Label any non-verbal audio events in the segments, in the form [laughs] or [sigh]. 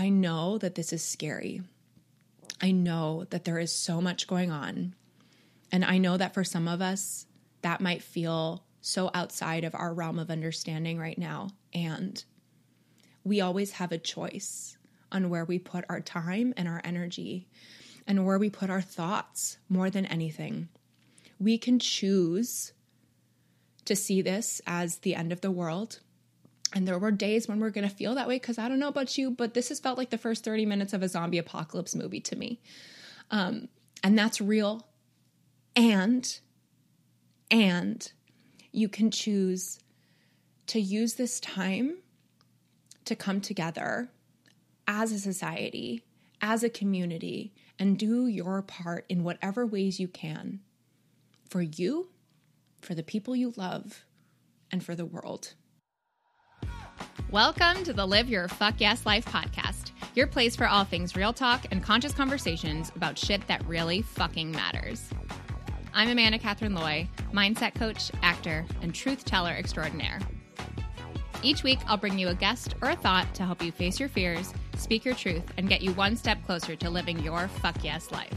I know that this is scary. I know that there is so much going on. And I know that for some of us, that might feel so outside of our realm of understanding right now. And we always have a choice on where we put our time and our energy and where we put our thoughts more than anything. We can choose to see this as the end of the world. And there were days when we're going to feel that way because I don't know about you, but this has felt like the first 30 minutes of a zombie apocalypse movie to me. Um, and that's real. And, and you can choose to use this time to come together as a society, as a community, and do your part in whatever ways you can for you, for the people you love, and for the world. Welcome to the Live Your Fuck Yes Life podcast, your place for all things real talk and conscious conversations about shit that really fucking matters. I'm Amanda Catherine Loy, mindset coach, actor, and truth teller extraordinaire. Each week, I'll bring you a guest or a thought to help you face your fears, speak your truth, and get you one step closer to living your fuck yes life.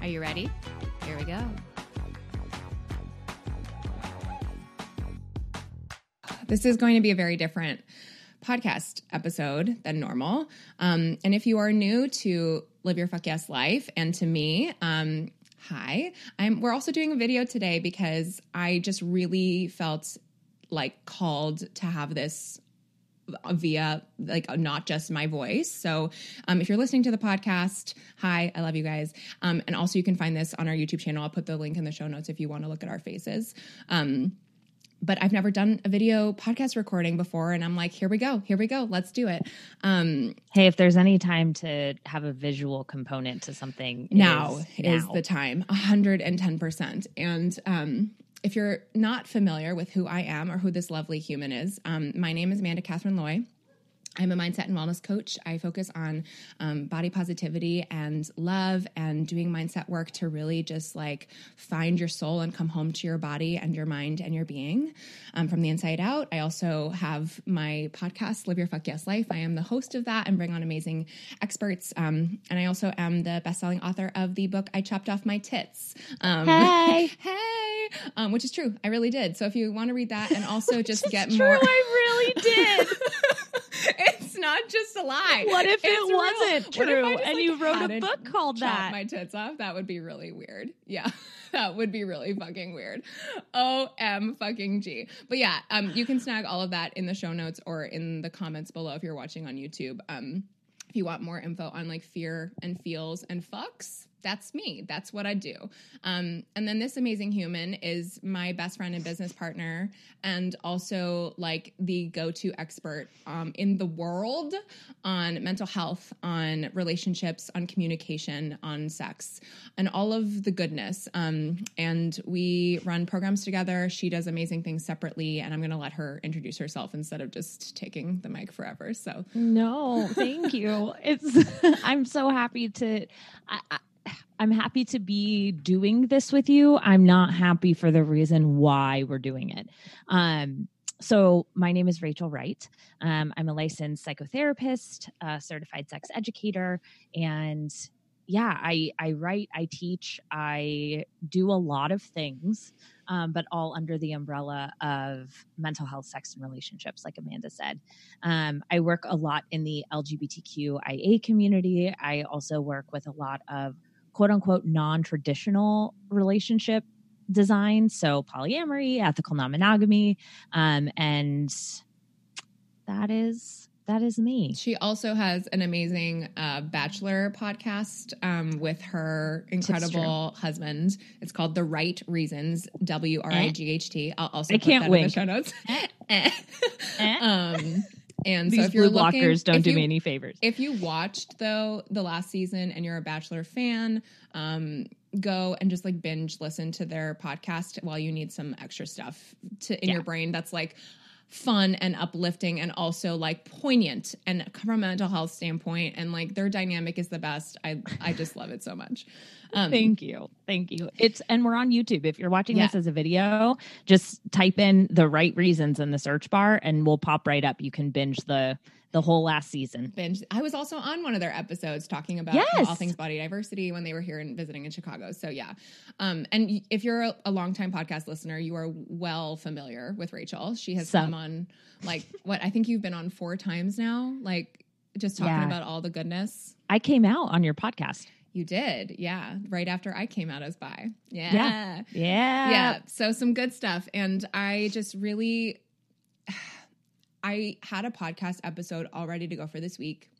Are you ready? Here we go. This is going to be a very different podcast episode than normal. Um, and if you are new to Live Your Fuck Yes Life and to me, um, Hi. I'm we're also doing a video today because I just really felt like called to have this via like not just my voice. So um, if you're listening to the podcast, hi, I love you guys. Um, and also you can find this on our YouTube channel. I'll put the link in the show notes if you want to look at our faces. Um, but I've never done a video podcast recording before. And I'm like, here we go, here we go, let's do it. Um, hey, if there's any time to have a visual component to something, now is, is the time 110%. And um, if you're not familiar with who I am or who this lovely human is, um, my name is Amanda Catherine Loy. I'm a mindset and wellness coach. I focus on um, body positivity and love and doing mindset work to really just like find your soul and come home to your body and your mind and your being um, from the inside out. I also have my podcast, Live Your Fuck Yes Life. I am the host of that and bring on amazing experts. Um, and I also am the best selling author of the book, I Chopped Off My Tits. Um, hey. [laughs] hey. Um, which is true. I really did. So if you want to read that and also [laughs] just get true, more. I really [laughs] did. [laughs] it's not just a lie. What if It's it wasn't I true just, and like, you wrote a book called that? My tits off. That would be really weird. Yeah, [laughs] that would be really fucking weird. O M fucking G. But yeah, um, you can snag all of that in the show notes or in the comments below if you're watching on YouTube. Um, if you want more info on like fear and feels and fucks, that's me. That's what I do. Um, and then this amazing human is my best friend and business partner, and also like the go to expert um, in the world on mental health, on relationships, on communication, on sex, and all of the goodness. Um, and we run programs together. She does amazing things separately, and I'm going to let her introduce herself instead of just taking the mic forever. So, No, thank you. It's [laughs] I'm so happy to I, I, I'm happy to be doing this with you. I'm not happy for the reason why we're doing it. Um so my name is Rachel Wright. Um, I'm a licensed psychotherapist, a certified sex educator, and yeah, I I write, I teach, I do a lot of things, um, but all under the umbrella of mental health, sex, and relationships, like Amanda said. Um, I work a lot in the LGBTQIA community. I also work with a lot of quote unquote non traditional relationship design. So polyamory, ethical non monogamy. Um, and that is. That is me. She also has an amazing uh, bachelor podcast um, with her incredible husband. It's called The Right Reasons, W R I G H T. I'll also I put can't that wink. in the show notes. Eh. [laughs] um, and These so if you're blue looking, blockers don't do you- me any favors. If you watched though the last season and you're a Bachelor fan, um, go and just like binge listen to their podcast while you need some extra stuff to in Yeah. your brain that's like fun and uplifting and also like poignant and from a mental health standpoint and like their dynamic is the best. I I just love it so much. Um, Thank you. Thank you. It's and we're on YouTube. If you're watching Yeah. this as a video, just type in the right reasons in the search bar and we'll pop right up. You can binge the the whole last season. binge. I was also on one of their episodes talking about Yes. all things body diversity when they were here and visiting in Chicago. So yeah, um, and if you're a, a longtime podcast listener, you are well familiar with Rachel. She has So- come on like what I think you've been on four times now, like just talking Yeah. about all the goodness. I came out on your podcast. You did, yeah. Right after I came out as bi, yeah, Yeah. Yeah. yeah so some good stuff and i just really i had a podcast episode all ready to go for this week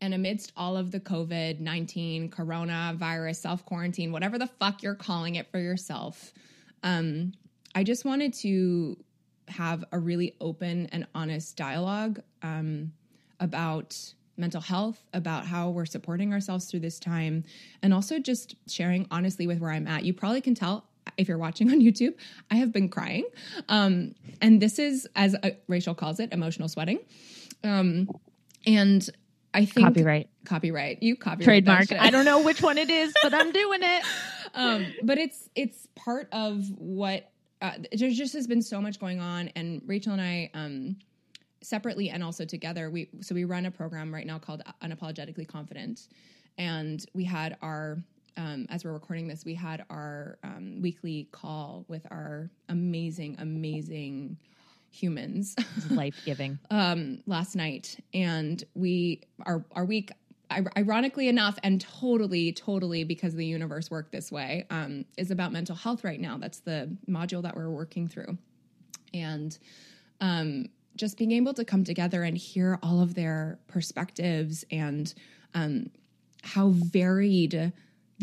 and amidst all of the covid-19 coronavirus self-quarantine whatever the fuck you're calling it for yourself um, i just wanted to have a really open and honest dialogue um, about mental health, about how we're supporting ourselves through this time, and also just sharing honestly with where I'm at. You probably can tell if you're watching [laughs] on YouTube, I have been crying. Um, and this is, as uh, Rachel calls it, emotional sweating. Um, and I think Copyright. copyright, you copyright Trademark. I don't know which one it is, but I'm doing it. [laughs] um, but it's it's part of what uh, there just has been so much going on, and Rachel and I, um, separately and also together, we so we run a program right now called Unapologetically Confident, and we had our um, as we're recording this, we had our um, weekly call with our amazing, amazing humans [laughs] Life giving. um, last night, and we our our week. Ironically enough, and totally, totally because the universe worked this way, um, is about mental health right now. That's the module that we're working through, and um, just being able to come together and hear all of their perspectives and um, how varied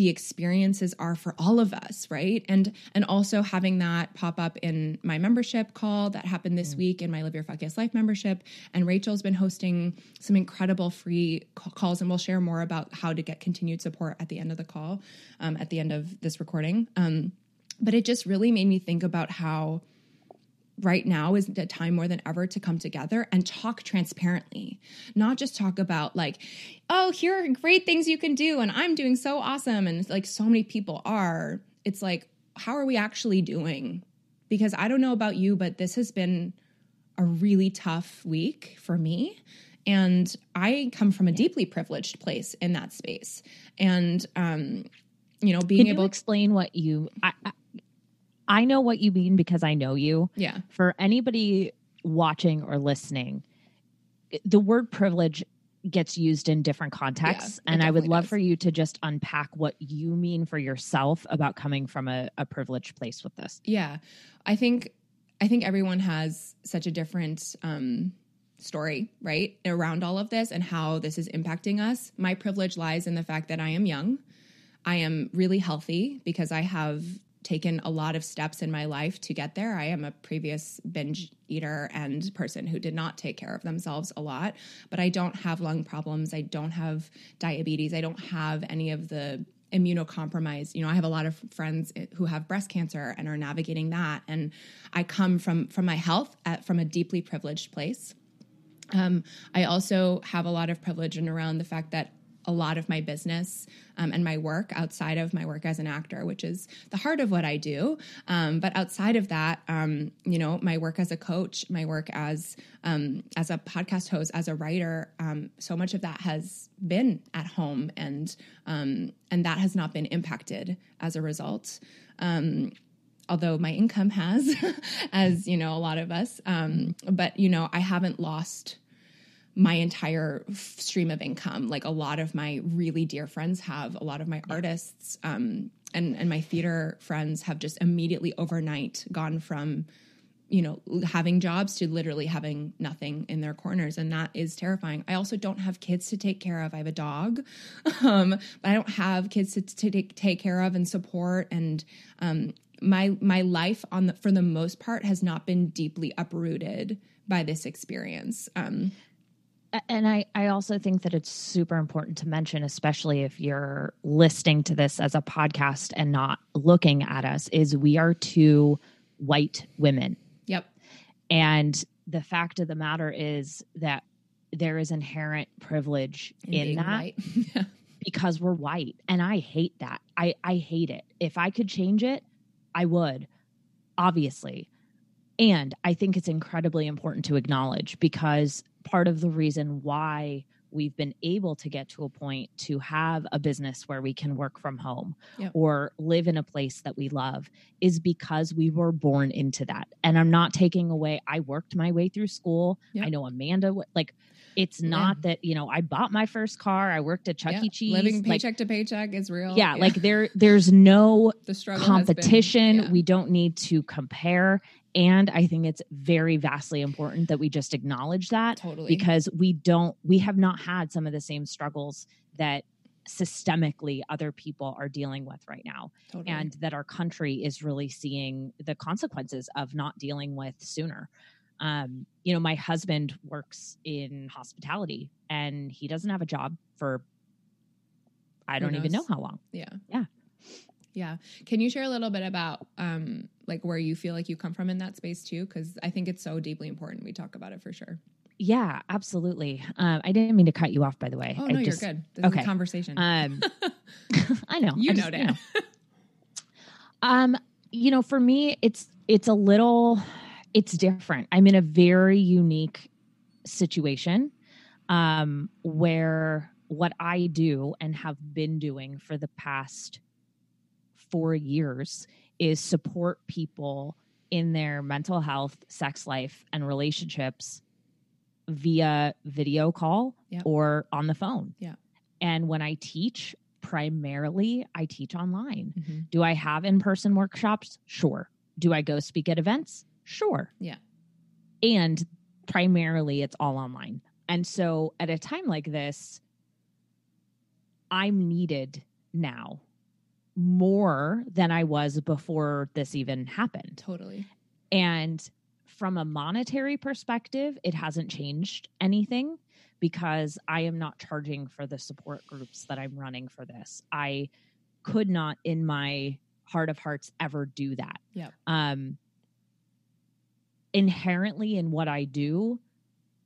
the experiences are for all of us right? And and also having that pop up in my membership call that happened this week in my live your fuck yes life membership. And rachel's been hosting some incredible free calls and we'll share more about how to get continued support at the end of the call um, at the end of this recording. Um, but it just really made me think about how right now is the time more than ever to come together and talk transparently, not just talk about like, oh, here are great things you can do, and I'm doing so awesome, and like so many people are. It's like, how are we actually doing? Because I don't know about you, but this has been a really tough week for me. And I come from a deeply privileged place in that space. And, um, you know, being Can able to explain what you? I, I, know what you mean because I know you. yeah, For anybody watching or listening, the word privilege gets used in different contexts, Yeah, and I would love does. for you to just unpack what you mean for yourself about coming from a, a privileged place with this. Yeah, I think I think everyone has such a different um, story, right, around all of this and how this is impacting us. My privilege lies in the fact that I am young. I am really healthy because I have taken a lot of steps in my life to get there. I am a previous binge eater and person who did not take care of themselves a lot, but I don't have lung problems. I don't have diabetes. I don't have any of the immunocompromised. You know, I have a lot of friends who have breast cancer and are navigating that and I come from from my health at, from a deeply privileged place. Um, I also have a lot of privilege in around the fact that a lot of my business um, and my work outside of my work as an actor, which is the heart of what I do. Um, but outside of that, um, you know, my work as a coach, my work as um, as a podcast host, as a writer, um, so much of that has been at home, and um, and that has not been impacted as a result. Although my income has, [laughs] as you know, a lot of us. But you know, I haven't lost my entire stream of income. Like a lot of my really dear friends have, a lot of my artists um, and and my theater friends have just immediately overnight gone from you know having jobs to literally having nothing in their corners and that is terrifying. I also don't have kids to take care of. I have a dog [laughs] um, but i don't have kids to, to take, take care of and support and um, my my life on the for the most part has not been deeply uprooted by this experience. Um, And I, I also think that it's super important to mention, especially if you're listening to this as a podcast and not looking at us, is we are two white women. yep And the fact of the matter is that there is inherent privilege in, being that [laughs] yeah. because we're white. And I hate that. I, I hate it. If I could change it, I would, obviously. And I think it's incredibly important to acknowledge because part of the reason why we've been able to get to a point to have a business where we can work from home Yep. or live in a place that we love is because we were born into that. And I'm not taking away, I worked my way through school. Yep. I know Amanda, like, it's not that, you know, I bought my first car, I worked at Chuck Yeah. E. Cheese. Living like, paycheck to paycheck is real. yeah, like there there's no the struggle has been- competition. yeah. We don't need to compare. And I think it's very vastly important that we just acknowledge that totally because we don't, we have not had some of the same struggles that systemically other people are dealing with right now. totally. And that our country is really seeing the consequences of not dealing with sooner. Um, you know, my husband works in hospitality and he doesn't have a job for, I don't even know how long. Yeah. Yeah. Yeah. Can you share a little bit about um like where you feel like you come from in that space too? Because I think it's so deeply important. We talk about it for sure. Yeah, absolutely. Um, I didn't mean to cut you off, by the way. Oh I no, just- you're good. This is okay. a conversation. Um, [laughs] [laughs] I know. you I know, Dan. Um, you know, for me, it's it's a little, it's different. I'm in a very unique situation, um, where what I do and have been doing for the past four years is support people in their mental health, sex life, and relationships via video call or on the phone. Yeah. And when I teach, primarily I teach online. Mhm. Do I have in person workshops? Sure. Do I go speak at events? Sure. Yeah. And primarily it's all online. And so at a time like this, I'm needed now more than I was before this even happened. Totally. And from a monetary perspective, it hasn't changed anything because I am not charging for the support groups that I'm running for this. I could not, in my heart of hearts, ever do that. Yeah. Um, inherently in what I do,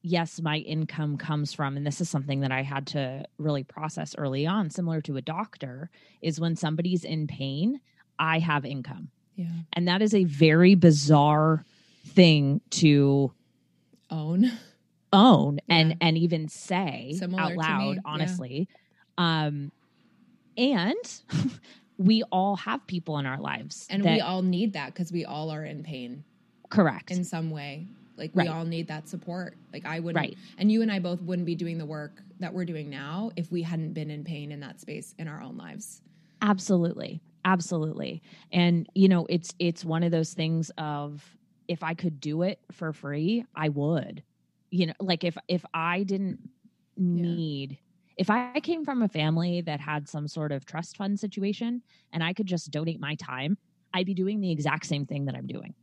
yes, my income comes from, and this is something that I had to really process early on, similar to a doctor, is when somebody's in pain, I have income Yeah. and that is a very bizarre thing to Own. [laughs] own and Yeah. and even say Similar out loud me, yeah. honestly um and [laughs] we all have people in our lives And that- we all need that because we all are in pain correct in some way. Like Right. we all need that support. Like I wouldn't Right. and you and I both wouldn't be doing the work that we're doing now if we hadn't been in pain in that space in our own lives. absolutely absolutely and you know it's it's one of those things of if i could do it for free i would you know like if if i didn't need if i came from a family that had some sort of trust fund situation and i could just donate my time i'd be doing the exact same thing that i'm doing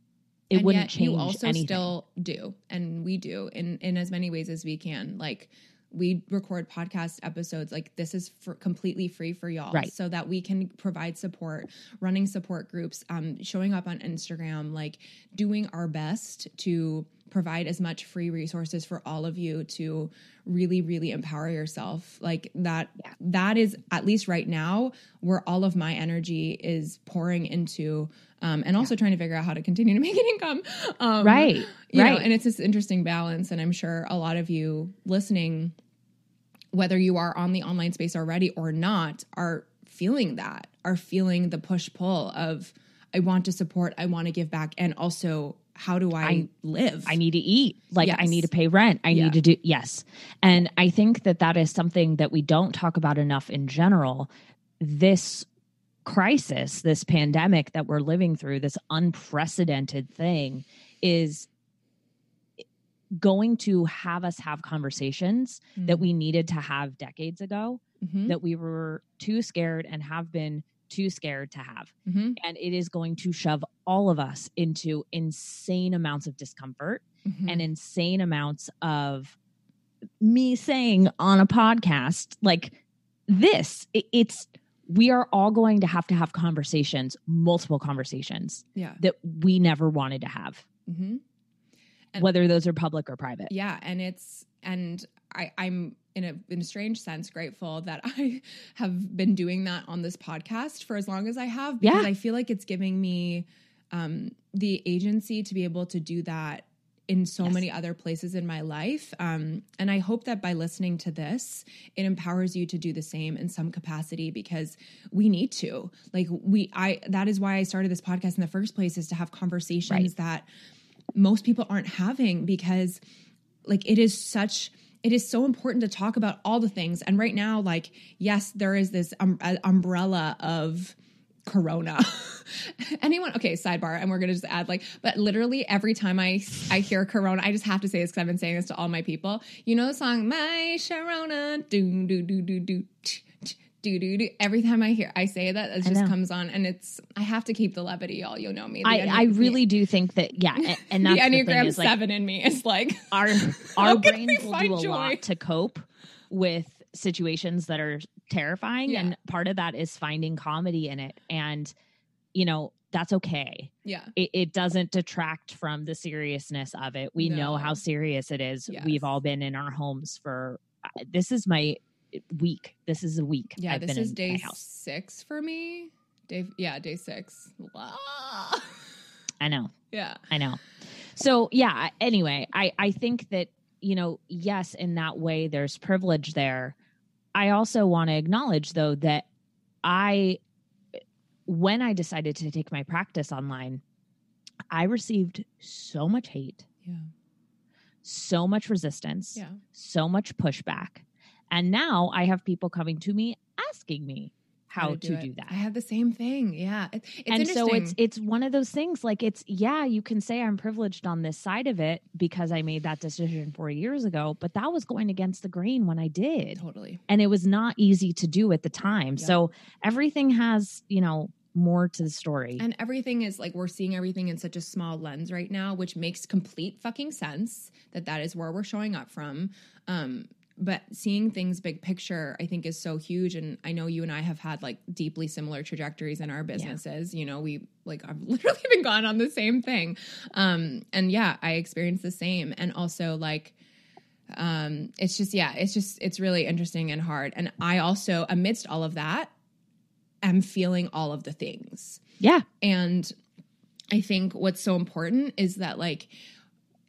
it and wouldn't yet change you also anything. still do and we do in in as many ways as we can. Like we record podcast episodes like this is for completely free for y'all Right. so that we can provide support running support groups um showing up on instagram like doing our best to provide as much free resources for all of you to really really empower yourself. Like that that is at least right now where all of my energy is pouring into um, and also trying to figure out how to continue to [laughs] make an income um, right you right know, and it's this interesting balance. And I'm sure a lot of you listening, whether you are on the online space already or not, are feeling that, are feeling the push pull of, I want to support, I want to give back, and also, how do I, I- live? I need to eat. Like I need to pay rent. I Yeah. need to do yes. And I think that that is something that we don't talk about enough in general. This crisis, this pandemic that we're living through, this unprecedented thing is going to have us have conversations that we needed to have decades ago Mhm. that we were too scared and have been too scared to have Mhm. and it is going to shove all of us into insane amounts of discomfort Mhm. and insane amounts of me saying on a podcast like this it- it's we are all going to have to have conversations multiple conversations yeah. that we never wanted to have hmm And- whether those are public or private Yeah, and it's and I, I'm in a in a strange sense grateful that [laughs] I have been doing that on this podcast for as long as I have because Yeah. I feel like it's giving me um, the agency to be able to do that in so Yes. many other places in my life. Um, and I hope that by listening to this, it empowers you to do the same in some capacity because we need to. Like we I that is why I started this podcast in the first place is to have conversations Right. that most people aren't having because like it is such it is so important to talk about all the things and right now like yes there is this um, uh, umbrella of corona. [laughs] Anyone okay sidebar and we're gonna just add like but literally every time i i hear corona i just have to say this because i've been saying this to all my people. You know the song my sharona do do do do do do do do. Every time i hear i say that it just comes on and it's i have to keep the levity y'all. You know me. The I, I the- really do think that yeah, [laughs] and that's the the, thing enneagram is like seven in me is like our [laughs] our brains will do a joy? lot to cope with situations that are terrifying Yeah. and part of that is finding comedy in it and you know that's okay yeah it, it doesn't detract from the seriousness of it we know how serious it is Yes. we've all been in our homes for this is my week this is a week Yeah, I've this been is in day six for me. Day, yeah, day six. I know [laughs] yeah, I know. So yeah, anyway, I I think that, you know, yes, in that way there's privilege there. I also want to acknowledge though that I when I decided to take my practice online, I received so much hate, yeah, so much resistance, yeah. so much pushback. And now I have people coming to me asking me how, to, do, it. that I had the same thing. Yeah, it, it's and so it's it's one of those things like it's yeah you can say i'm privileged on this side of it because i made that decision four years ago but that was going against the grain when i did totally. and it was not easy to do at the time Yeah. so everything has you know more to the story And everything is like we're seeing everything in such a small lens right now, which makes complete fucking sense that that is where we're showing up from. Um, but seeing things big picture, I think, is so huge. And I know you and I have had like deeply similar trajectories in our businesses. You know, we like I've [laughs] literally been gone on the same thing. Um, and yeah, I experienced the same. And also like um it's just yeah it's just it's really interesting and hard and i also amidst all of that am feeling all of the things yeah and I think what's so important is that like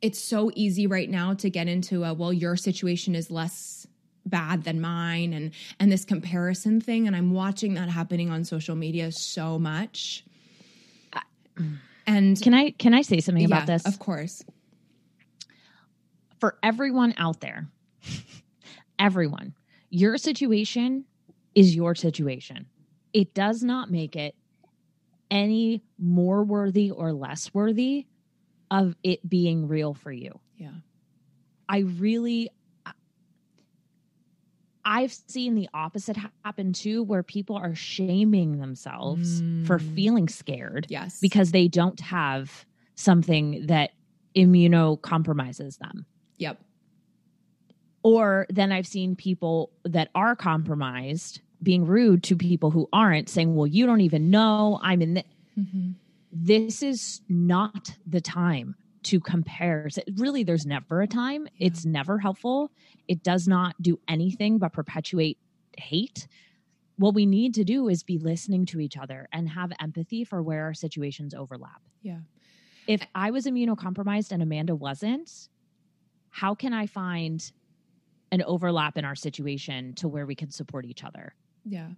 it's so easy right now to get into a well your situation is less bad than mine and and this comparison thing and I'm watching that happening on social media so much. And can i can i say something yeah, about this Of course. for everyone out there [laughs] everyone your situation is your situation it does not make it any more worthy or less worthy of it being real for you Yeah. i really i've seen the opposite happen too where people are shaming themselves for Mm. feeling scared Yes. because they don't have something that immunocompromises them Yep. or then I've seen people that are compromised being rude to people who aren't, saying, Well, you don't even know I'm in this. Mhm. This is not the time to compare. So really, there's never a time. It's never helpful. It does not do anything but perpetuate hate. What we need to do is be listening to each other and have empathy for where our situations overlap. Yeah. If I was immunocompromised and Amanda wasn't, how can I find an overlap in our situation to where we can support each other? Yeah.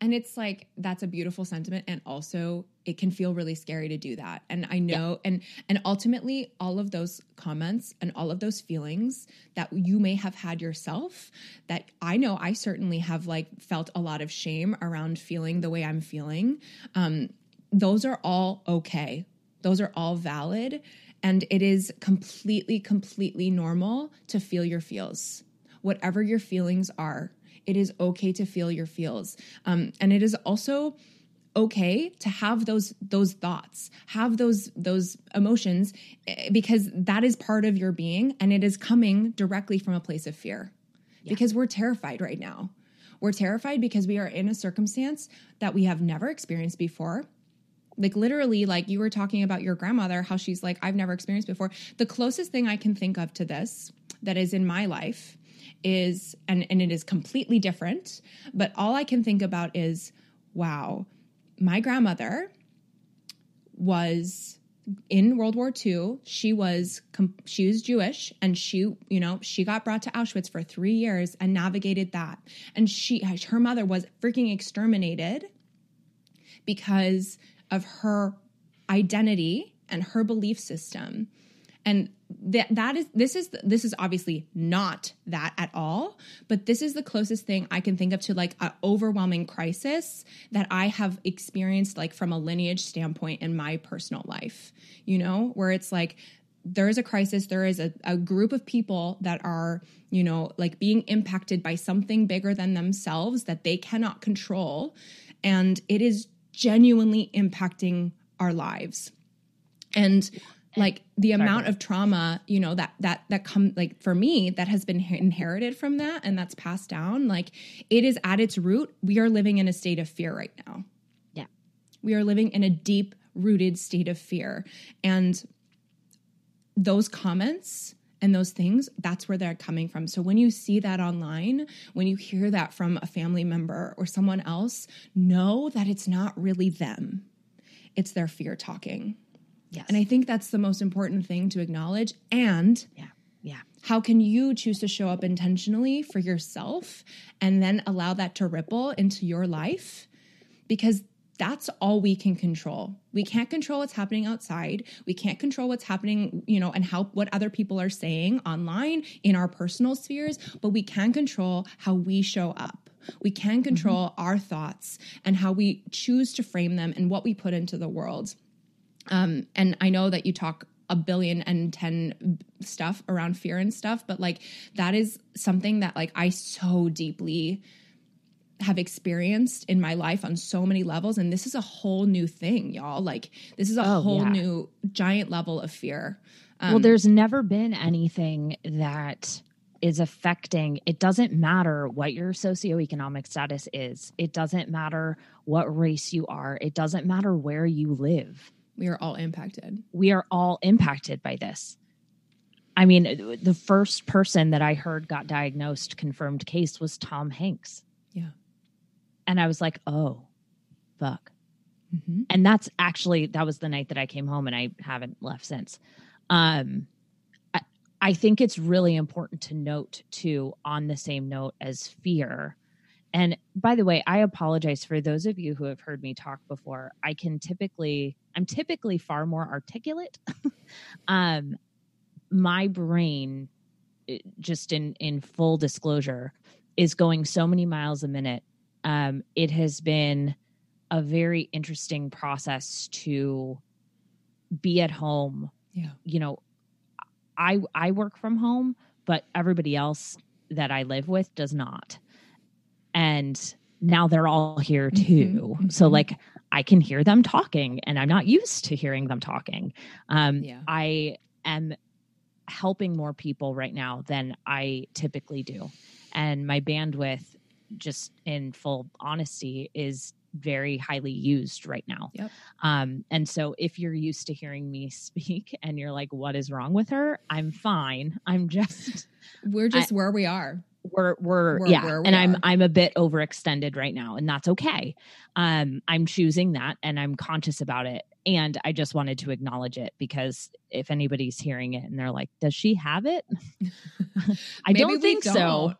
And it's like that's a beautiful sentiment and also it can feel really scary to do that. And I know and and ultimately all of those comments and all of those feelings that you may have had yourself that I know I certainly have like felt a lot of shame around feeling the way I'm feeling. Um those are all okay. Those are all valid and it is completely completely normal to feel your feels. Whatever your feelings are, it is okay to feel your feels. Um, and it is also okay to have those those thoughts have those those emotions eh, because that is part of your being and it is coming directly from a place of fear. Because we're terrified right now. We're terrified because we are in a circumstance that we have never experienced before. Like literally like you were talking about your grandmother how she's like i've never experienced before. The closest thing i can think of to this that is in my life is and and it is completely different but all i can think about is wow my grandmother was in World War II, she was she was Jewish, and she you know she got brought to Auschwitz for three years and navigated that. And she her mother was freaking exterminated because of her identity and her belief system and that that is this is this is obviously not that at all but this is the closest thing i can think of to like an overwhelming crisis that i have experienced like from a lineage standpoint in my personal life you know where it's like there is a crisis there is a, a group of people that are you know like being impacted by something bigger than themselves that they cannot control and it is genuinely impacting our lives. And like the Sorry. amount of trauma you know that that that come like for me that has been inherited from that and that's passed down like it is at its root we are living in a state of fear right now. Yeah. We are living in a deep rooted state of fear. And those comments and those things that's where they're coming from. So when you see that online when you hear that from a family member or someone else know that it's not really them. It's their fear talking Yes. And I think that's the most important thing to acknowledge. And yeah. Yeah. How can you choose to show up intentionally for yourself and then allow that to ripple into your life? Because that's all we can control. We can't control what's happening outside. We can't control what's happening, you know, and how what other people are saying online in our personal spheres, but we can control how we show up. We can control mm-hmm. our thoughts and how we choose to frame them and what we put into the world. Um, and I know that you talk a billion and 10 stuff around fear and stuff, but like that is something that like I so deeply have experienced in my life on so many levels. And this is a whole new thing y'all. Like this is a oh, whole yeah. new giant level of fear. Um, well there's never been anything that is affecting it doesn't matter what your socioeconomic status is. It doesn't matter what race you are. It doesn't matter where you live we are all impacted. We are all impacted by this. I mean, the first person that I heard got diagnosed, confirmed case was Tom Hanks. Yeah. And I was like, oh, fuck. Mm-hmm. And that's actually, that was the night that I came home and I haven't left since. Um, I, I think it's really important to note, too, on the same note as fear, and by the way, I apologize for those of you who have heard me talk before. I can typically, I'm typically far more articulate. [laughs] um, my brain, just in in full disclosure, is going so many miles a minute. Um, it has been a very interesting process to be at home. Yeah, you know, I I work from home, but everybody else that I live with does not and now they're all here mm-hmm, too. Mm-hmm. So like I can hear them talking and I'm not used to hearing them talking. Um yeah. I am helping more people right now than I typically do. And my bandwidth just in full honesty is very highly used right now. Yep. Um, and so if you're used to hearing me [laughs] speak and you're like, what is wrong with her? I'm fine. I'm just [laughs] we're just I, where we are we're we're, we're yeah we and i'm i'm a bit overextended right now and that's okay. Um i'm choosing that and i'm conscious about it and i just wanted to acknowledge it because if anybody's hearing it and they're like does she have it? [laughs] I don't think don't. so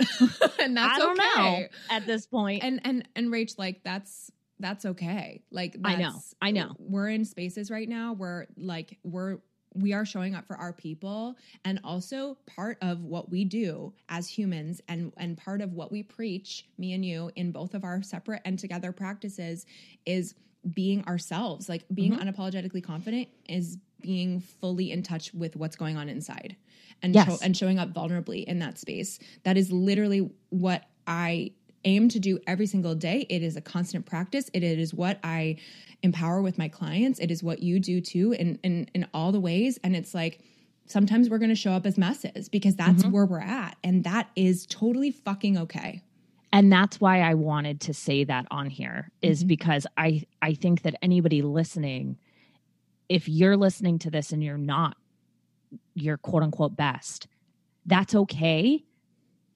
[laughs] and that's okay. at this point. And and and rach like that's that's okay. Like that's, i know. i know. we're in spaces right now where like we're we are showing up for our people and also part of what we do as humans and and part of what we preach me and you in both of our separate and together practices is being ourselves like being mm-hmm. unapologetically confident is being fully in touch with what's going on inside and yes. show, and showing up vulnerably in that space that is literally what i aim to do every single day it is a constant practice it is what i empower with my clients. It is what you do too in in, in all the ways. And it's like sometimes we're going to show up as messes because that's mm-hmm. where we're at. And that is totally fucking okay. And that's why I wanted to say that on here is mm-hmm. because I I think that anybody listening if you're listening to this and you're not your quote unquote best, that's okay.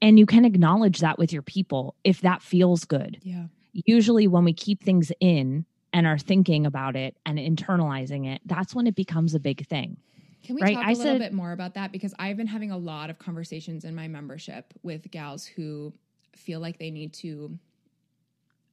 And you can acknowledge that with your people if that feels good. Yeah. Usually when we keep things in, and are thinking about it and internalizing it, that's when it becomes a big thing. Can we Right, talk a I little said- bit more about that? Because I've been having a lot of conversations in my membership with gals who feel like they need to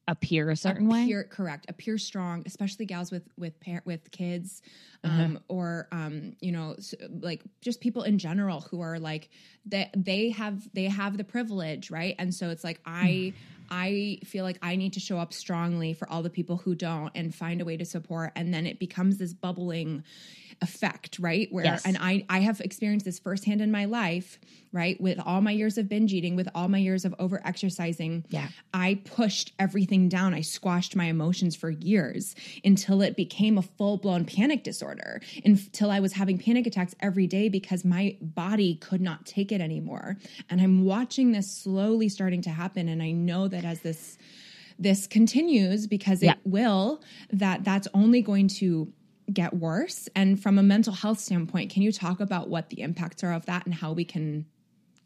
Appear a certain way. appear correct appear strong especially gals with with par- with kids Uh-huh. um or um you know like just people in general who are like that they have they have the privilege right and so it's like i i feel like i need to show up strongly for all the people who don't and find a way to support and then it becomes this bubbling effect right where Yes. and i i have experienced this firsthand in my life right with all my years of binge eating with all my years of over exercising Yeah. I pushed everything down. I squashed my emotions for years until it became a full blown panic disorder, until I was having panic attacks every day because my body could not take it anymore. And I'm watching this slowly starting to happen. And I know that as this this continues because Yeah. it will that that's only going to get worse and from a mental health standpoint can you talk about what the impacts are of that and how we can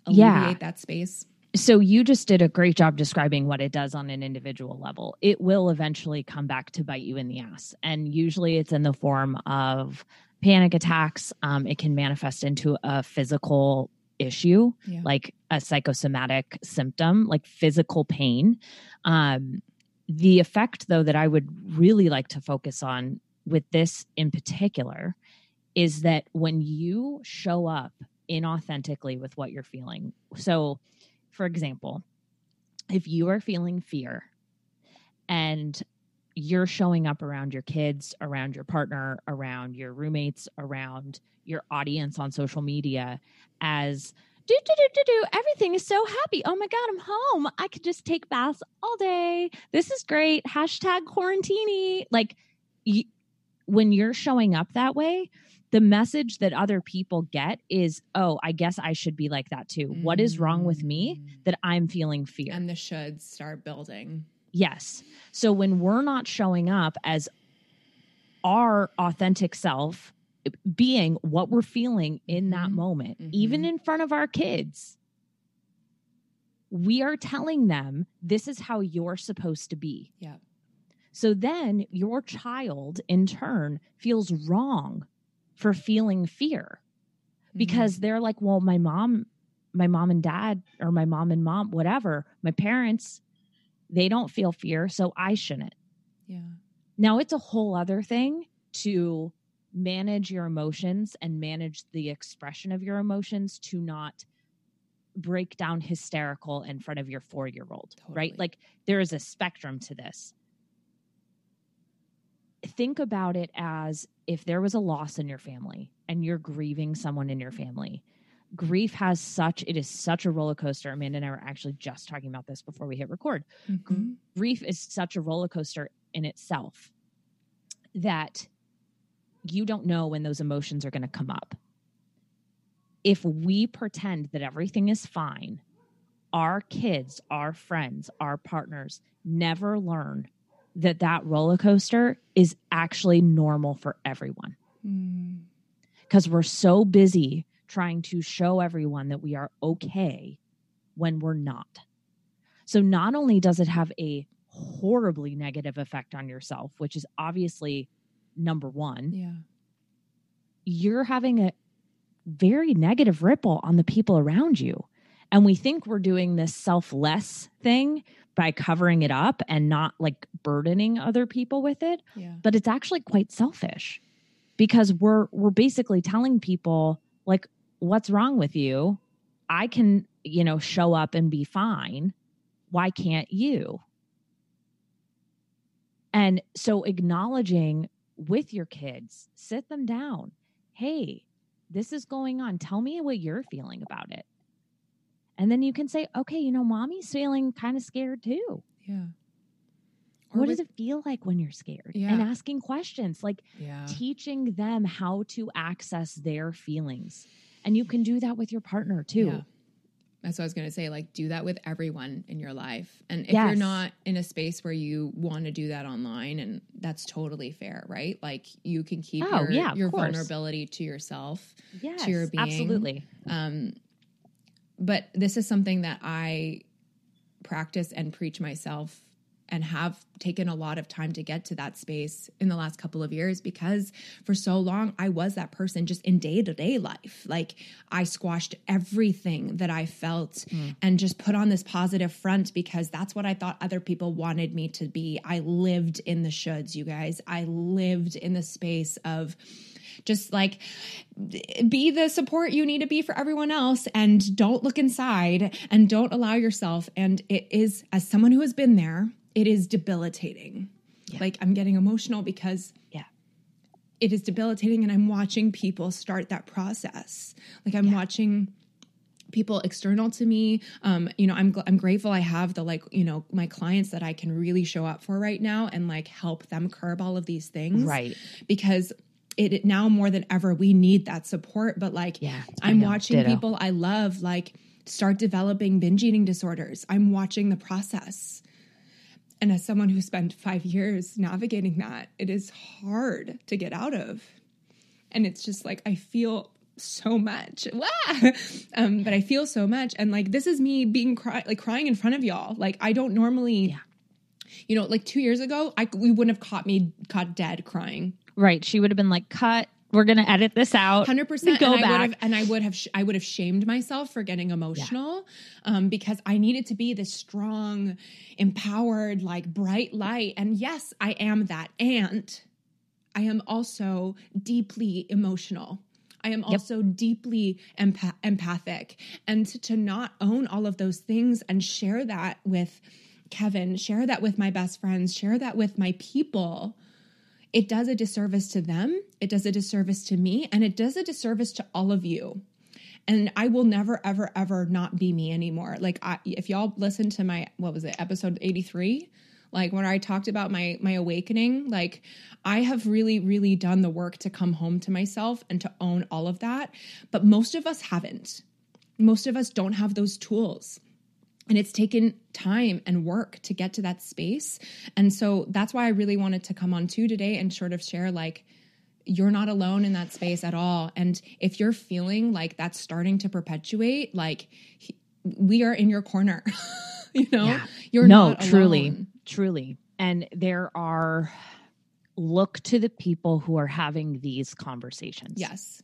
Yeah. alleviate that space so you just did a great job describing what it does on an individual level. It will eventually come back to bite you in the ass, and usually it's in the form of panic attacks. Um, it can manifest into a physical issue, Yeah. like a psychosomatic symptom, like physical pain. Um, the effect, though, that I would really like to focus on with this in particular is that when you show up inauthentically with what you're feeling. So, for example, if you are feeling fear and you're showing up around your kids, around your partner, around your roommates, around your audience on social media as do do do do do everything is so happy. Oh my god, I'm home. I could just take baths all day. This is great. Hashtag quarantini. Like y- when you're showing up that way, the message that other people get is, oh, I guess I should be like that too. What is wrong with me Mm. that I'm feeling fear? and the shoulds start building. Yes. So when we're not showing up as our authentic self, being what we're feeling in that Mhm. moment, even Mhm. in front of our kids, we are telling them this is how you're supposed to be. Yeah. So then your child, in turn, feels wrong for feeling fear Mm-hmm. because they're like, well, my mom, my mom and dad, or my mom and mom, whatever, my parents, they don't feel fear, so I shouldn't. yeah. Now, it's a whole other thing to manage your emotions and manage the expression of your emotions to not break down hysterical in front of your four year old, right? Like there is a spectrum to this. Think about it as if there was a loss in your family and you're grieving someone in your family. Grief has such, it is such a roller coaster. Amanda and I were actually just talking about this before we hit record Mhm. grief is such a roller coaster in itself that you don't know when those emotions are going to come up. If we pretend that everything is fine, our kids, our friends, our partners never learn that that roller coaster is actually normal for everyone Mm. because we're so busy trying to show everyone that we are okay when we're not. So, not only does it have a horribly negative effect on yourself, which is obviously number one, Yeah. you're having a very negative ripple on the people around you. And we think we're doing this selfless thing by covering it up and not like burdening other people with it. Yeah. but it's actually quite selfish because we're we're basically telling people like what's wrong with you? I can you know show up and be fine. Why can't you? And so acknowledging with your kids sit them down. Hey this is going on. Tell me what you're feeling about it and then you can say okay you know mommy's feeling kind of scared too Yeah. Or what with- does it feel like when you're scared Yeah. and asking questions like Yeah. teaching them how to access their feelings and you can do that with your partner too Yeah. That's what I was going to say. Like, do that with everyone in your life. And if you're not in a space where you want to do that online, and that's totally fair, right? Like, you can keep Oh, your, yeah, your course. vulnerability to yourself. yes to your being. absolutely Um, but this is something that I practice and preach myself and have taken a lot of time to get to that space in the last couple of years because for so long I was that person just in day to day life. Like I squashed everything that I felt mm. and just put on this positive front because that's what I thought other people wanted me to be. I lived in the shoulds, you guys. I lived in the space of, just like be the support you need to be for everyone else and don't look inside and don't allow yourself. And it is, as someone who has been there, it is debilitating. Yeah. Like I'm getting emotional because yeah. It is debilitating and I'm watching people start that process. Like I'm yeah. watching people external to me um you know i'm gl- i'm grateful i have the like you know my clients that i can really show up for right now and like help them curb all of these things right because it, it now more than ever we need that support but like yeah i'm watching Ditto. people i love like start developing binge eating disorders i'm watching the process and as someone who spent five years navigating that, it is hard to get out of. And it's just like, I feel so much. [laughs] um, but I feel so much. And like, this is me being cry- like crying in front of y'all. Like, I don't normally, yeah. you know, like two years ago, I, we wouldn't have caught me caught dead crying. Right. She would have been like, cut, we're going to edit this out. 100%. Go and back. I would have, and I would have, sh- I would have shamed myself for getting emotional yeah. um, because I needed to be this strong, empowered, like bright light. And yes, I am that. And I am also deeply emotional. I am also yep. deeply empath- empathic. And to, to not own all of those things and share that with Kevin, share that with my best friends, share that with my people it does a disservice to them, it does a disservice to me, and it does a disservice to all of you. And I will never, ever, ever not be me anymore. Like, I, if y'all listen to my, what was it, episode 83? like when i talked about my my awakening like i have really really done the work to come home to myself and to own all of that but most of us haven't most of us don't have those tools and it's taken time and work to get to that space. And so that's why i really wanted to come on to today and sort of share like you're not alone in that space at all. And if you're feeling like that's starting to perpetuate like we are in your corner [laughs] you know? Yeah. you're no truly. truly. And there are look to the people who are having these conversations. Yes.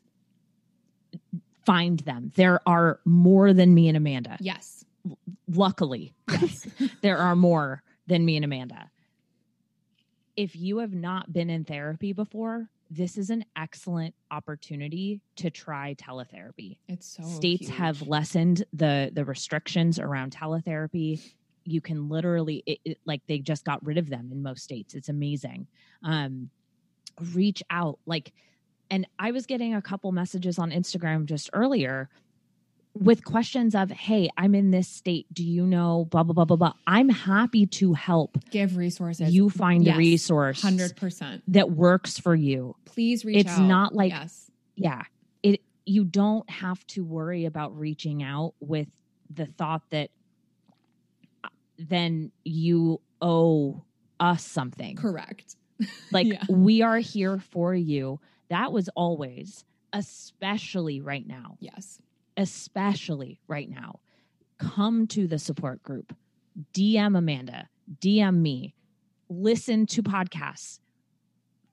Find them. There are more than me and amanda. Yes luckily, [laughs] yes, there are more than me and Amanda. If you have not been in therapy before, this is an excellent opportunity to try teletherapy. It's so states huge. have lessened the the restrictions around teletherapy. You can literally it, it, like they just got rid of them in most states. It's amazing. Um, reach out like, and I was getting a couple messages on Instagram just earlier with questions of, hey, I'm in this state. Do you know blah, blah, blah, blah, blah. I'm happy to help. Give resources. You find yes, a resource 100% that works for you. Please reach out. it's out. not like, yes. yeah, it, you don't have to worry about reaching out with the thought that uh, then you owe us something. Correct. [laughs] Like yeah. we are here for you. That was always, especially right now. Yes especially right now, come to the support group, DM Amanda, DM me, listen to podcasts,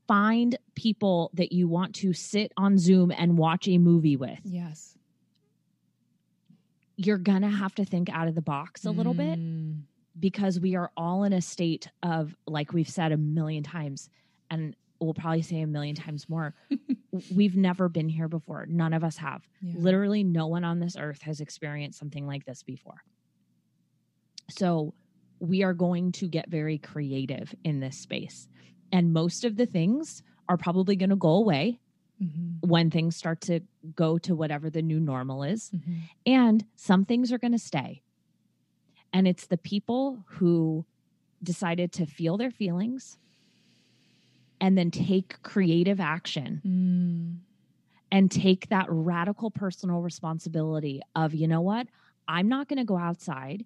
find people that you want to sit on Zoom and watch a movie with. Yes. You're going to have to think out of the box a little mm. bit because we are all in a state of, like we've said a million times, and we'll probably say a million times more. [laughs] We've never been here before. None of us have. Yeah. Literally, no one on this earth has experienced something like this before. So, we are going to get very creative in this space. And most of the things are probably going to go away mm-hmm. when things start to go to whatever the new normal is. Mm-hmm. And some things are going to stay. And it's the people who decided to feel their feelings and then take creative action mm. and take that radical personal responsibility of, you know what? I'm not going to go outside,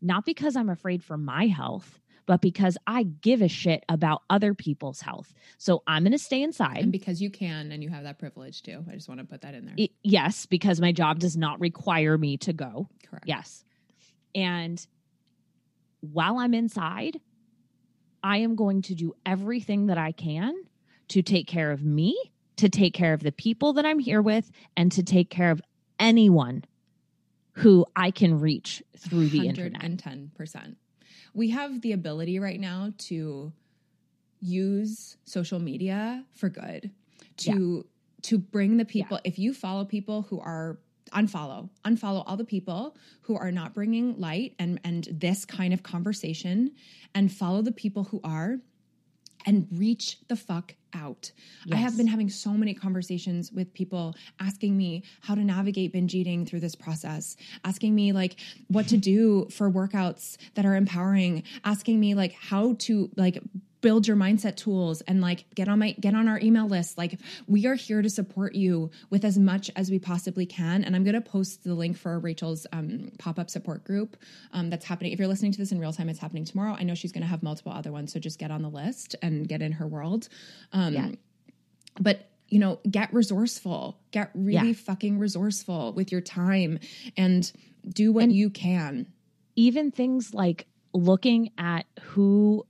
not because I'm afraid for my health, but because I give a shit about other people's health. So I'm going to stay inside. And because you can and you have that privilege too. I just want to put that in there. It, yes, because my job does not require me to go. Correct. Yes. And while I'm inside, I am going to do everything that I can to take care of me, to take care of the people that I'm here with, and to take care of anyone who I can reach through the internet. 110%. We have the ability right now to use social media for good to to bring the people if you follow people who are unfollow unfollow all the people who are not bringing light and and this kind of conversation and follow the people who are and reach the fuck out. I have been having so many conversations with people asking me how to navigate binge eating through this process, asking me like what to do for workouts that are empowering, asking me like how to like build your mindset tools and like get on my get on our email list. Like we are here to support you with as much as we possibly can. And i'm going to post the link for rachel's um, pop-up support group um, that's happening. If you're listening to this in real time it's happening tomorrow. I know she's going to have multiple other ones so just get on the list and get in her world. Um, Yeah. but you know get resourceful. Get really Yeah. fucking resourceful with your time and do what you can. even things like looking at who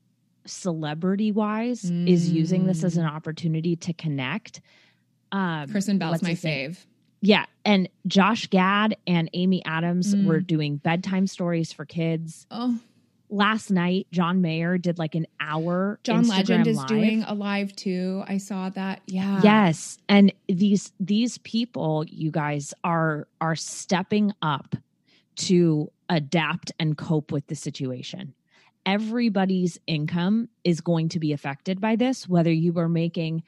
celebrity wise is using this as an opportunity to connect. Um, kristen bell's my fave Yeah. And Josh Gad and Amy Adams Mm. were doing bedtime stories for kids. oh Last night, John Mayer did like an hour. john Instagram legend is Live. doing a live too i saw that yeah Yes. And these these people, you guys, are are stepping up to adapt and cope with the situation. Everybody's income is going to be affected by this, whether you are making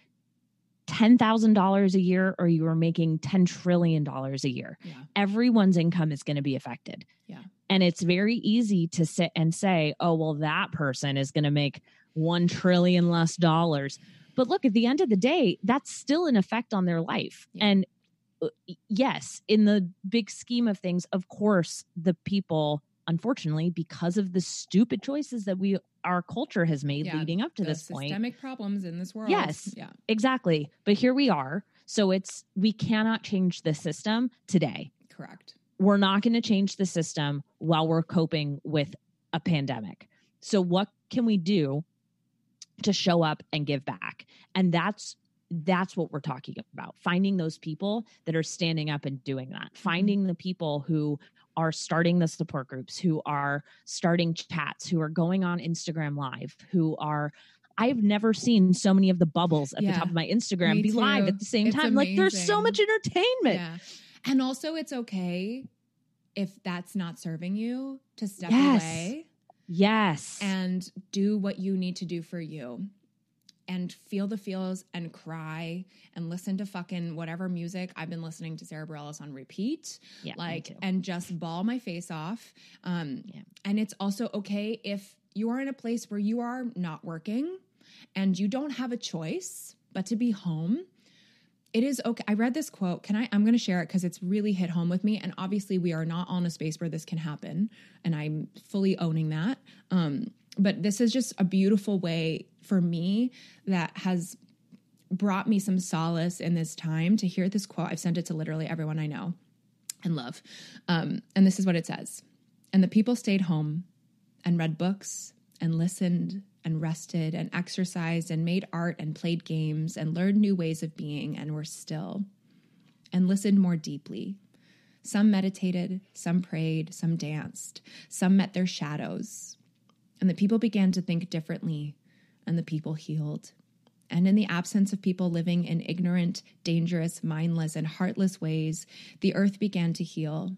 $10,000 a year or you are making $10 trillion a year. Yeah. Everyone's income is going to be affected. Yeah. And it's very easy to sit and say, oh, well, that person is going to make 1 trillion less dollars. But look, at the end of the day, that's still an effect on their life. Yeah. And uh, yes, in the big scheme of things, of course, the people, unfortunately, because of the stupid choices that we our culture has made Yeah, leading up to this point. systemic problems in this world Yes. yeah Exactly. But here we are. So it's we cannot change the system today. correct We're not going to change the system while we're coping with a pandemic. So what can we do to show up and give back? And that's that's what we're talking about. Finding those people that are standing up and doing that. Mm-hmm. Finding the people who are starting the support groups, who are starting chats, who are going on Instagram live, who are I've never seen so many of the bubbles at Yeah, the top of my Instagram be live at the same It's time. Like there's so much entertainment. Yeah. And also, it's okay if that's not serving you to step Yes. away Yes. and do what you need to do for you and feel the feels and cry and listen to fucking whatever music. I've been listening to Sara Bareilles on repeat yeah, like and just ball my face off. Um Yeah. and it's also okay if you are in a place where you are not working and you don't have a choice but to be home. It is okay. I read this quote. Can i i'm going to share it because it's really hit home with me. And obviously we are not all in a space where this can happen. And i'm fully owning that. Um but this is just a beautiful way for me that has brought me some solace in this time to hear this quote i've sent it to literally everyone i know and love. Um, and this is what it says. And the people stayed home and read books and listened and rested and exercised and made art and played games and learned new ways of being and were still and listened more deeply. Some meditated, some prayed, some danced, some met their shadows. And the people began to think differently, and the people healed. And in the absence of people living in ignorant, dangerous, mindless, and heartless ways, the earth began to heal.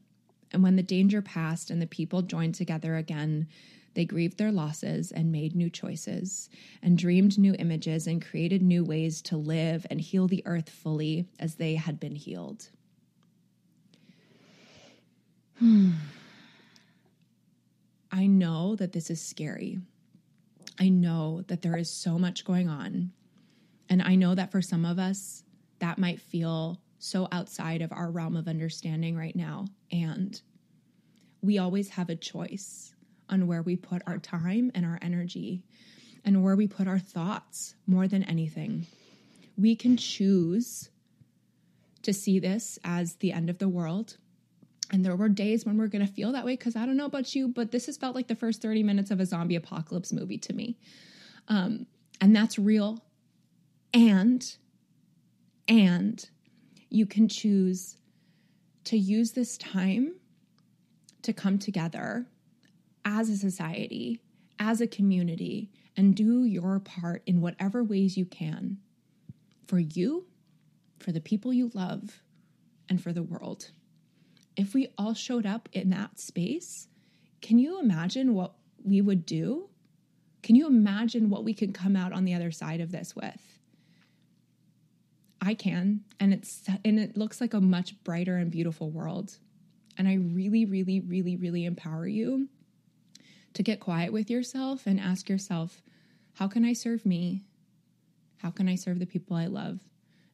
And when the danger passed and the people joined together again, they grieved their losses and made new choices, and dreamed new images and created new ways to live and heal the earth fully as they had been healed. Hmm. I know that this is scary. I know that there is so much going on. And I know that for some of us, that might feel so outside of our realm of understanding right now. And we always have a choice on where we put our time and our energy and where we put our thoughts more than anything. We can choose to see this as the end of the world. And there were days when we're going to feel that way because I don't know about you, but this has felt like the first 30 minutes of a zombie apocalypse movie to me. Um, and that's real. And, and you can choose to use this time to come together as a society, as a community, and do your part in whatever ways you can for you, for the people you love, and for the world. If we all showed up in that space, can you imagine what we would do? Can you imagine what we could come out on the other side of this with? I can, and it's and it looks like a much brighter and beautiful world. And I really really really really empower you to get quiet with yourself and ask yourself, how can I serve me? How can I serve the people I love?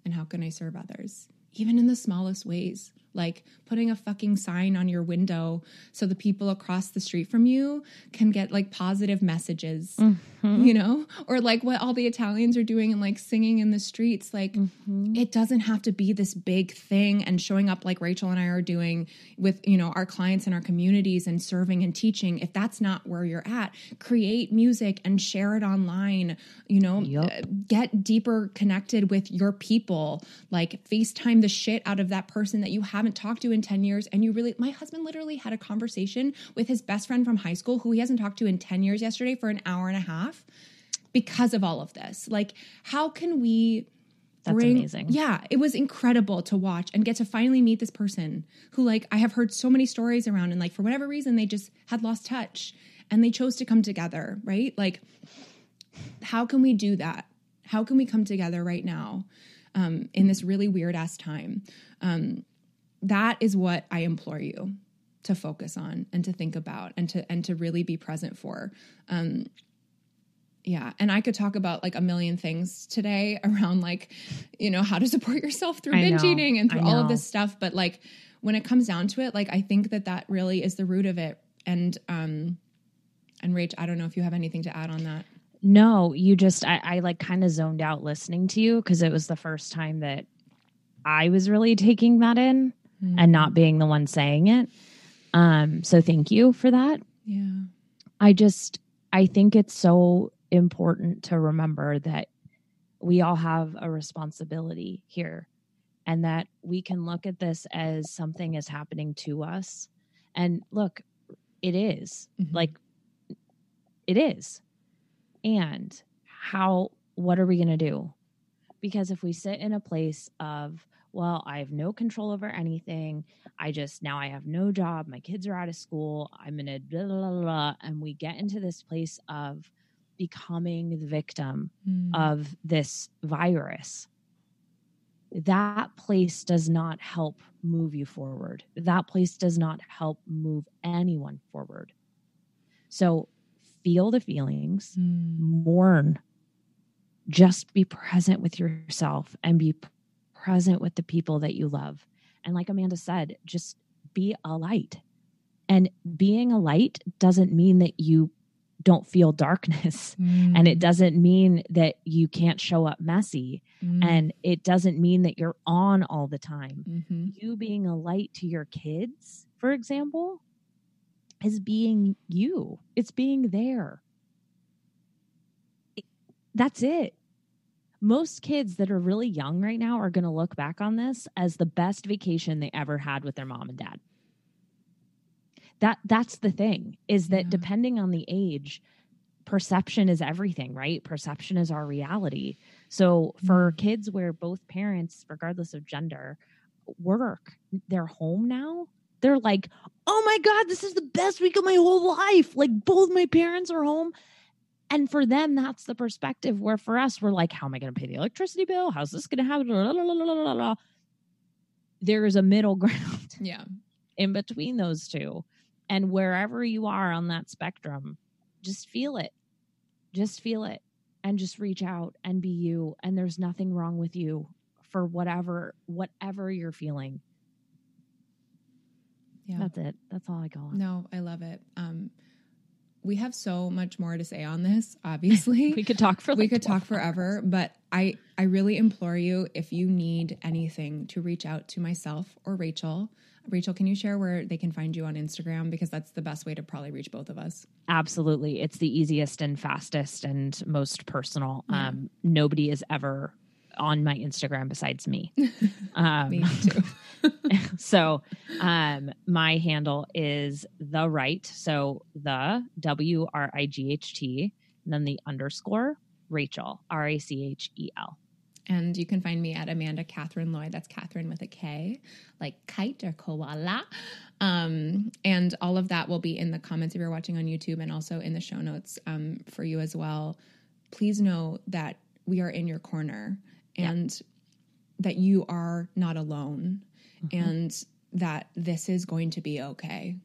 And how can I serve others? Even in the smallest ways like putting a fucking sign on your window so the people across the street from you can get like positive messages, mm-hmm. you know, or like what all the Italians are doing and like singing in the streets. Like mm-hmm. it doesn't have to be this big thing and showing up like Rachel and I are doing with, you know, our clients and our communities and serving and teaching. If that's not where you're at, create music and share it online, you know, yep. Uh, get deeper connected with your people, like FaceTime the shit out of that person that you have haven't talked to in 10 years and you really my husband literally had a conversation with his best friend from high school who he hasn't talked to in 10 years yesterday for an hour and a half because of all of this. Like how can we that's bring, amazing. Yeah, it was incredible to watch and get to finally meet this person who, like, I have heard so many stories around, and like for whatever reason, they just had lost touch and they chose to come together, right? Like, how can we do that? How can we come together right now um, in this really weird ass time? Um, that is what I implore you to focus on and to think about and to and to really be present for. Um, yeah, and I could talk about like a million things today [laughs] around like, you know, how to support yourself through binge eating and through all of this stuff. But like, when it comes down to it, like I think that that really is the root of it. And um, and Rach, I don't know if you have anything to add on that. No, you just I, I like kind of zoned out listening to you because it was the first time that I was really taking that in mm-hmm. and not being the one saying it. Um, so thank you for that. Yeah. I just, I think it's so important to remember that we all have a responsibility here and that we can look at this as something is happening to us. And look, it is mm-hmm. like, it is. And how, what are we going to do? Because if we sit in a place of, well, I have no control over anything. I just now I have no job. My kids are out of school. I'm in a blah, blah, blah, and we get into this place of becoming the victim mm. of this virus. That place does not help move you forward. That place does not help move anyone forward. So feel the feelings, mm. mourn, just be present with yourself and be present with the people that you love. And like Amanda said, just be a light. And being a light doesn't mean that you don't feel darkness. Mm. [laughs] And it doesn't mean that you can't show up messy. Mm. And it doesn't mean that you're on all the time. Mm-hmm. You being a light to your kids, for example, is being you, it's being there. It, that's it most kids that are really young right now are going to look back on this as the best vacation they ever had with their mom and dad. That that's the thing is that yeah. depending on the age perception is everything right? Perception is our reality. So for mm. kids where both parents regardless of gender work they're home now they're like oh my god this is the best week of my whole life. Like both my parents are home and for them, that's the perspective. Where for us, we're like, how am I going to pay the electricity bill? How's this going to happen? There is a middle [laughs] ground. Yeah. In between those two. And wherever you are on that spectrum, just feel it. Just feel it and just reach out and be you. And there's nothing wrong with you for whatever, whatever you're feeling. Yeah. That's it. That's all I got. No, I love it. Um, we have so much more to say on this. Obviously, [laughs] we could talk for like we could 12 talk forever. But I I really implore you if you need anything to reach out to myself or Rachel. Rachel, can you share where they can find you on Instagram because that's the best way to probably reach both of us. Absolutely. It's the easiest and fastest and most personal. Um, nobody is ever on my Instagram besides me. [laughs] Um, Me too. [laughs] [laughs] so um, my handle is the right. So the W R I G H T, and then the underscore Rachel, R A C H E L. And you can find me at Amanda Catherine Lloyd. That's Catherine with a K, like kite or koala. Um, and all of that will be in the comments if you're watching on YouTube and also in the show notes um, for you as well. Please know that we are in your corner and that you are not alone and that this is going to be okay.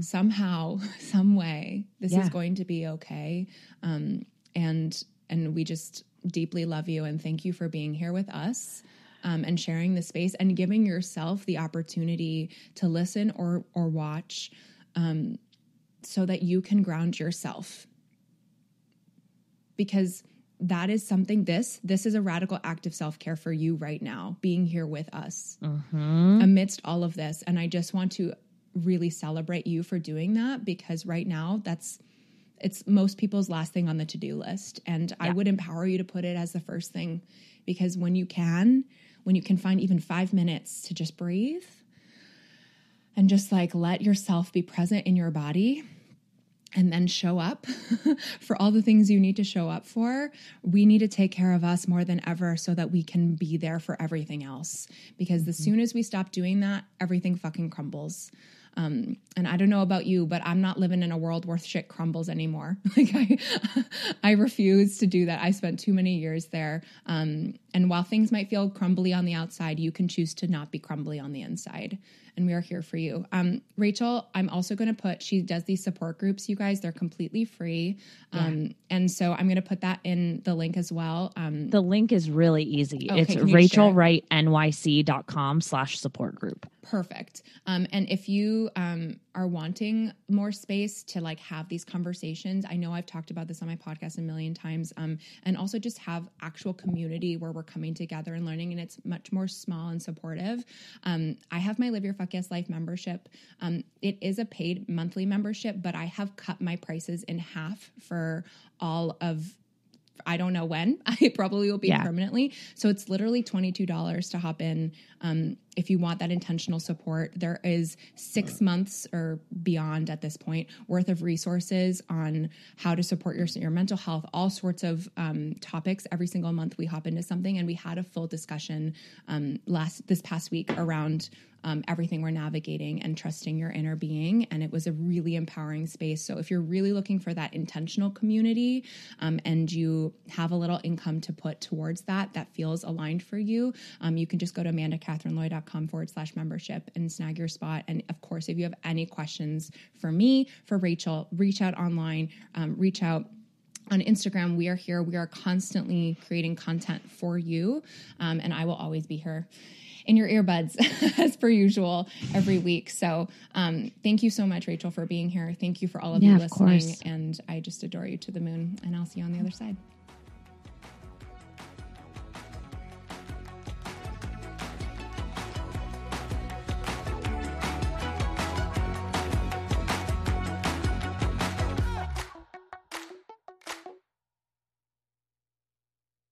Somehow, [laughs] some way, this Yeah. is going to be okay. Um, and and we just deeply love you and thank you for being here with us um, and sharing the space and giving yourself the opportunity to listen or or watch um, so that you can ground yourself because that is something this this is a radical act of self-care for you right now being here with us. Mm-hmm. Amidst all of this and i just want to really celebrate you for doing that because right now that's it's most people's last thing on the to-do list. And i would empower you to put it as the first thing because when you can when you can find even 5 minutes to just breathe and just like let yourself be present in your body and then show up [laughs] for all the things you need to show up for. We need to take care of us more than ever so that we can be there for everything else. Because as soon as we stop doing that, everything fucking crumbles. Um, and I don't know about you, but I'm not living in a world where shit crumbles anymore. [laughs] Like I, [laughs] I refuse to do that. I spent too many years there. Um, and while things might feel crumbly on the outside, you can choose to not be crumbly on the inside. And we are here for you. Um, Rachel, I'm also going to put, she does these support groups, you guys. They're completely free. Um, and so I'm going to put that in the link as well. Um, The link is really easy. Okay, it's can you share it? rachelwrightnyc.com slash support group. Perfect. Um, and if you um, are wanting more space to like have these conversations, I know I've talked about this on my podcast a million times, um, and also just have actual community where we're coming together and learning, and it's much more small and supportive. Um, I have my Live Your Fuck Yes Life membership. Um, it is a paid monthly membership, but I have cut my prices in half for all of I don't know when. [laughs] I probably will be Yeah. permanently. So it's literally $22 to hop in. Um, if you want that intentional support, there is six months or beyond at this point worth of resources on how to support your, your mental health, all sorts of um, topics. Every single month we hop into something, and we had a full discussion um, last this past week around um, everything we're navigating and trusting your inner being. And it was a really empowering space. So if you're really looking for that intentional community um, and you have a little income to put towards that, that feels aligned for you, um, you can just go to amandacatherine.com forward slash membership and snag your spot. And of course, if you have any questions for me, for Rachel, reach out online, um, reach out on Instagram, we are here. We are constantly creating content for you. Um, and I will always be here in your earbuds [laughs] as per usual every week. So um, thank you so much, Rachel, for being here. Thank you for all of Yeah, you listening. course. And I just adore you to the moon. And I'll see you on the other side.